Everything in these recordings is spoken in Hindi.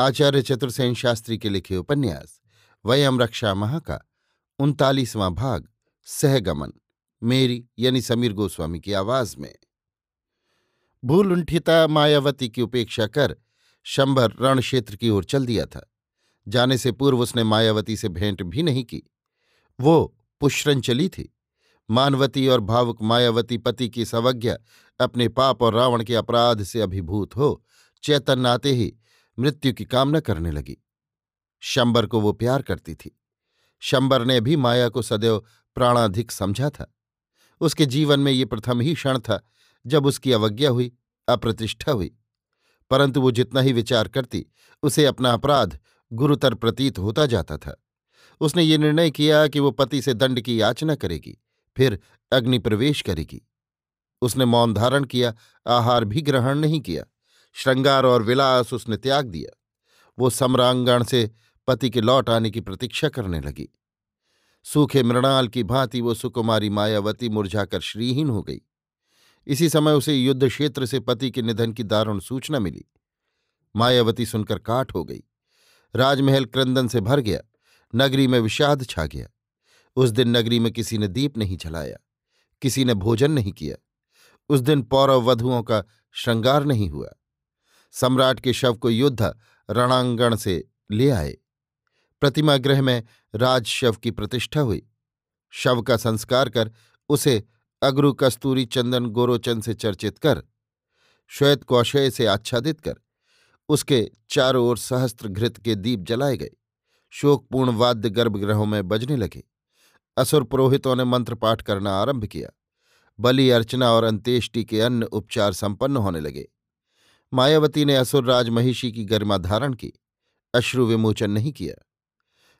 आचार्य चतुर्सेन शास्त्री के लिखे उपन्यास, वयम रक्षा महा का उनतालीसवां भाग, सहगमन, मेरी यानी समीर गोस्वामी की आवाज़ में। भूलुंठिता मायावती की उपेक्षा कर शंभर रण क्षेत्र की ओर चल दिया था। जाने से पूर्व उसने मायावती से भेंट भी नहीं की। वो पुष्रंचली थी। मानवती और भावुक मायावती पति की सवज्ञा अपने पाप और रावण के अपराध से अभिभूत हो चैतन्य आते ही मृत्यु की कामना करने लगी। शंबर को वो प्यार करती थी। शंबर ने भी माया को सदैव प्राणाधिक समझा था। उसके जीवन में ये प्रथम ही क्षण था जब उसकी अवज्ञा हुई, अप्रतिष्ठा हुई। परंतु वो जितना ही विचार करती, उसे अपना अपराध गुरुतर प्रतीत होता जाता था। उसने ये निर्णय किया कि वो पति से दंड की याचना करेगी, फिर अग्नि प्रवेश करेगी। उसने मौन धारण किया, आहार भी ग्रहण नहीं किया। श्रृंगार और विलास उसने त्याग दिया। वो सम्रांगण से पति के लौट आने की प्रतीक्षा करने लगी। सूखे मृणाल की भांति वो सुकुमारी मायावती मुरझाकर श्रीहीन हो गई। इसी समय उसे युद्ध क्षेत्र से पति के निधन की दारुण सूचना मिली। मायावती सुनकर काट हो गई। राजमहल क्रंदन से भर गया। नगरी में विषाद छा गया। उस दिन नगरी में किसी ने दीप नहीं जलाया। किसी ने भोजन नहीं किया। उस दिन पौरव वधुओं का श्रृंगार नहीं हुआ। सम्राट के शव को युद्ध रणांगण से ले आए। प्रतिमा गृह में राज शव की प्रतिष्ठा हुई। शव का संस्कार कर उसे अग्रु कस्तूरी चंदन गोरोचन से चर्चित कर, श्वेत कौशय से आच्छादित कर, उसके चारों ओर सहस्त्र घृत के दीप जलाए गए। शोकपूर्ण वाद्य गर्भगृहों में बजने लगे। असुर पुरोहितों ने मंत्र पाठ करना आरंभ किया। बलि अर्चना और अंत्येष्टि के अन्य उपचार संपन्न होने लगे। मायावती ने असुरराज महिषी की गरिमा धारण की, अश्रु विमोचन नहीं किया।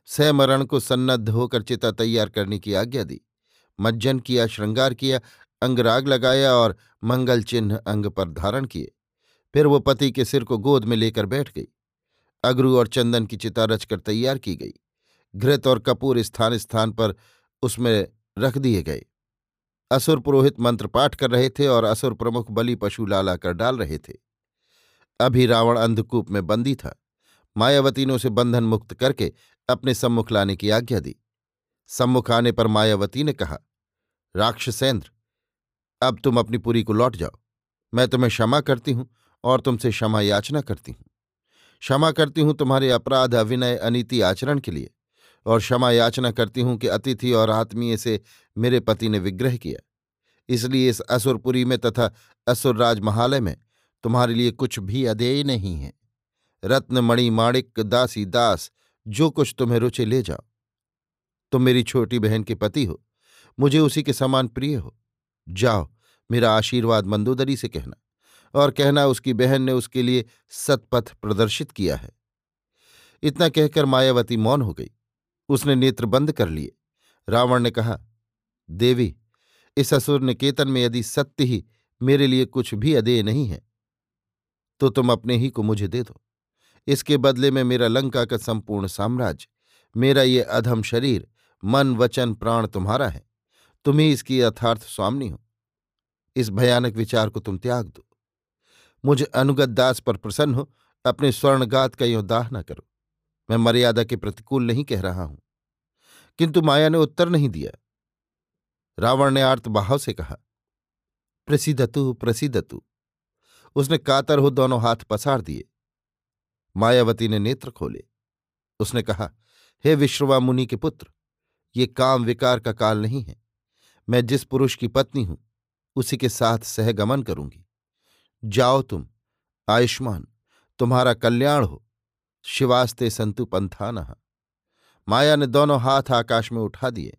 सैमरण को सन्नद्ध होकर चिता तैयार करने की आज्ञा दी। मज्जन किया, श्रृंगार किया, अंगराग लगाया और मंगल चिन्ह अंग पर धारण किए। फिर वो पति के सिर को गोद में लेकर बैठ गई। अगरू और चंदन की चिता रचकर तैयार की गई। घृत और कपूर स्थान स्थान पर उसमें रख दिए गए। असुर पुरोहित मंत्र पाठ कर रहे थे और असुर प्रमुख बलि पशु लाला कर डाल रहे थे। अभी रावण अंधकूप में बंदी था। मायावती ने उसे बंधन मुक्त करके अपने सम्मुख लाने की आज्ञा दी। सम्मुख आने पर मायावती ने कहा, राक्षसेंद्र, अब तुम अपनी पुरी को लौट जाओ। मैं तुम्हें क्षमा करती हूँ और तुमसे क्षमा याचना करती हूँ। क्षमा करती हूँ तुम्हारे अपराध अविनय अनिति आचरण के लिए और क्षमा याचना करती हूँ कि अतिथि और आत्मीय से मेरे पति ने विग्रह किया। इसलिए इस असुरपुरी में तथा असुरराज महालय में तुम्हारे लिए कुछ भी अदेय नहीं है। रत्नमणि माणिक, दासी, दास, जो कुछ तुम्हें रुचि ले जाओ। तुम मेरी छोटी बहन के पति हो। मुझे उसी के समान प्रिय हो। जाओ, मेरा आशीर्वाद मंदोदरी से कहना। और कहना उसकी बहन ने उसके लिए सतपथ प्रदर्शित किया है। इतना कहकर मायावती मौन हो गई। उसने नेत्र बंद कर लिए। रावण ने कहा, देवी, इस असुर निकेतन में यदि सत्य ही मेरे लिए कुछ भी अदेय नहीं है तो तुम अपने ही को मुझे दे दो। इसके बदले में मेरा लंका का संपूर्ण साम्राज्य, मेरा ये अधम शरीर, मन, वचन, प्राण तुम्हारा है। तुम ही इसकी यथार्थ स्वामनी हो। इस भयानक विचार को तुम त्याग दो। मुझे अनुगत दास पर प्रसन्न हो, अपने स्वर्णगात का यो दाह न करो। मैं मर्यादा के प्रतिकूल नहीं कह रहा हूँ। किंतु माया ने उत्तर नहीं दिया। रावण ने आर्त आर्तभाव से कहा, प्रसिद्धतु प्रसिद्धतु। उसने कातर हो दोनों हाथ पसार दिए। मायावती ने नेत्र खोले। उसने कहा, हे विश्ववा मुनि के पुत्र, ये काम विकार का काल नहीं है। मैं जिस पुरुष की पत्नी हूँ, उसी के साथ सहगमन करूँगी। जाओ तुम, आयुष्मान, तुम्हारा कल्याण हो। शिवास्ते संतु पंथान। माया ने दोनों हाथ आकाश में उठा दिए।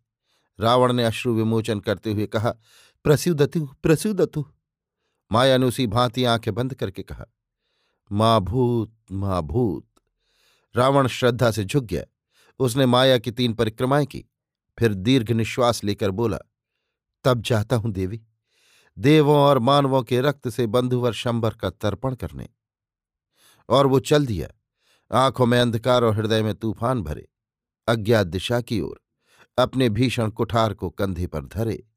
रावण ने अश्रु विमोचन करते हुए कहा प्रस्युदतु प्रस्युदतु माया ने उसी भांति आँखें बंद करके कहा, माँ भूत माँ भूत, रावण श्रद्धा से झुक गया। उसने माया की तीन परिक्रमाएँ की, फिर दीर्घ निश्वास लेकर बोला, तब जाता हूँ देवी। देवों और मानवों के रक्त से बंधुवर शंबर का तर्पण करने। और वो चल दिया। आँखों में अंधकार और हृदय में तूफ़ान भरे। अज्ञात दिशा की ओर, अपने भीषण कुठार को कंधे पर धरे।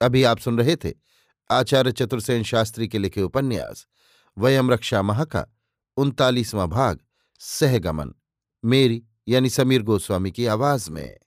अभी आप सुन रहे थे आचार्य चतुर्सेन शास्त्री के लिखे उपन्यास, वयम रक्षा महा का उनतालीसवां भाग, सहगमन, मेरी यानी समीर गोस्वामी की आवाज़ में।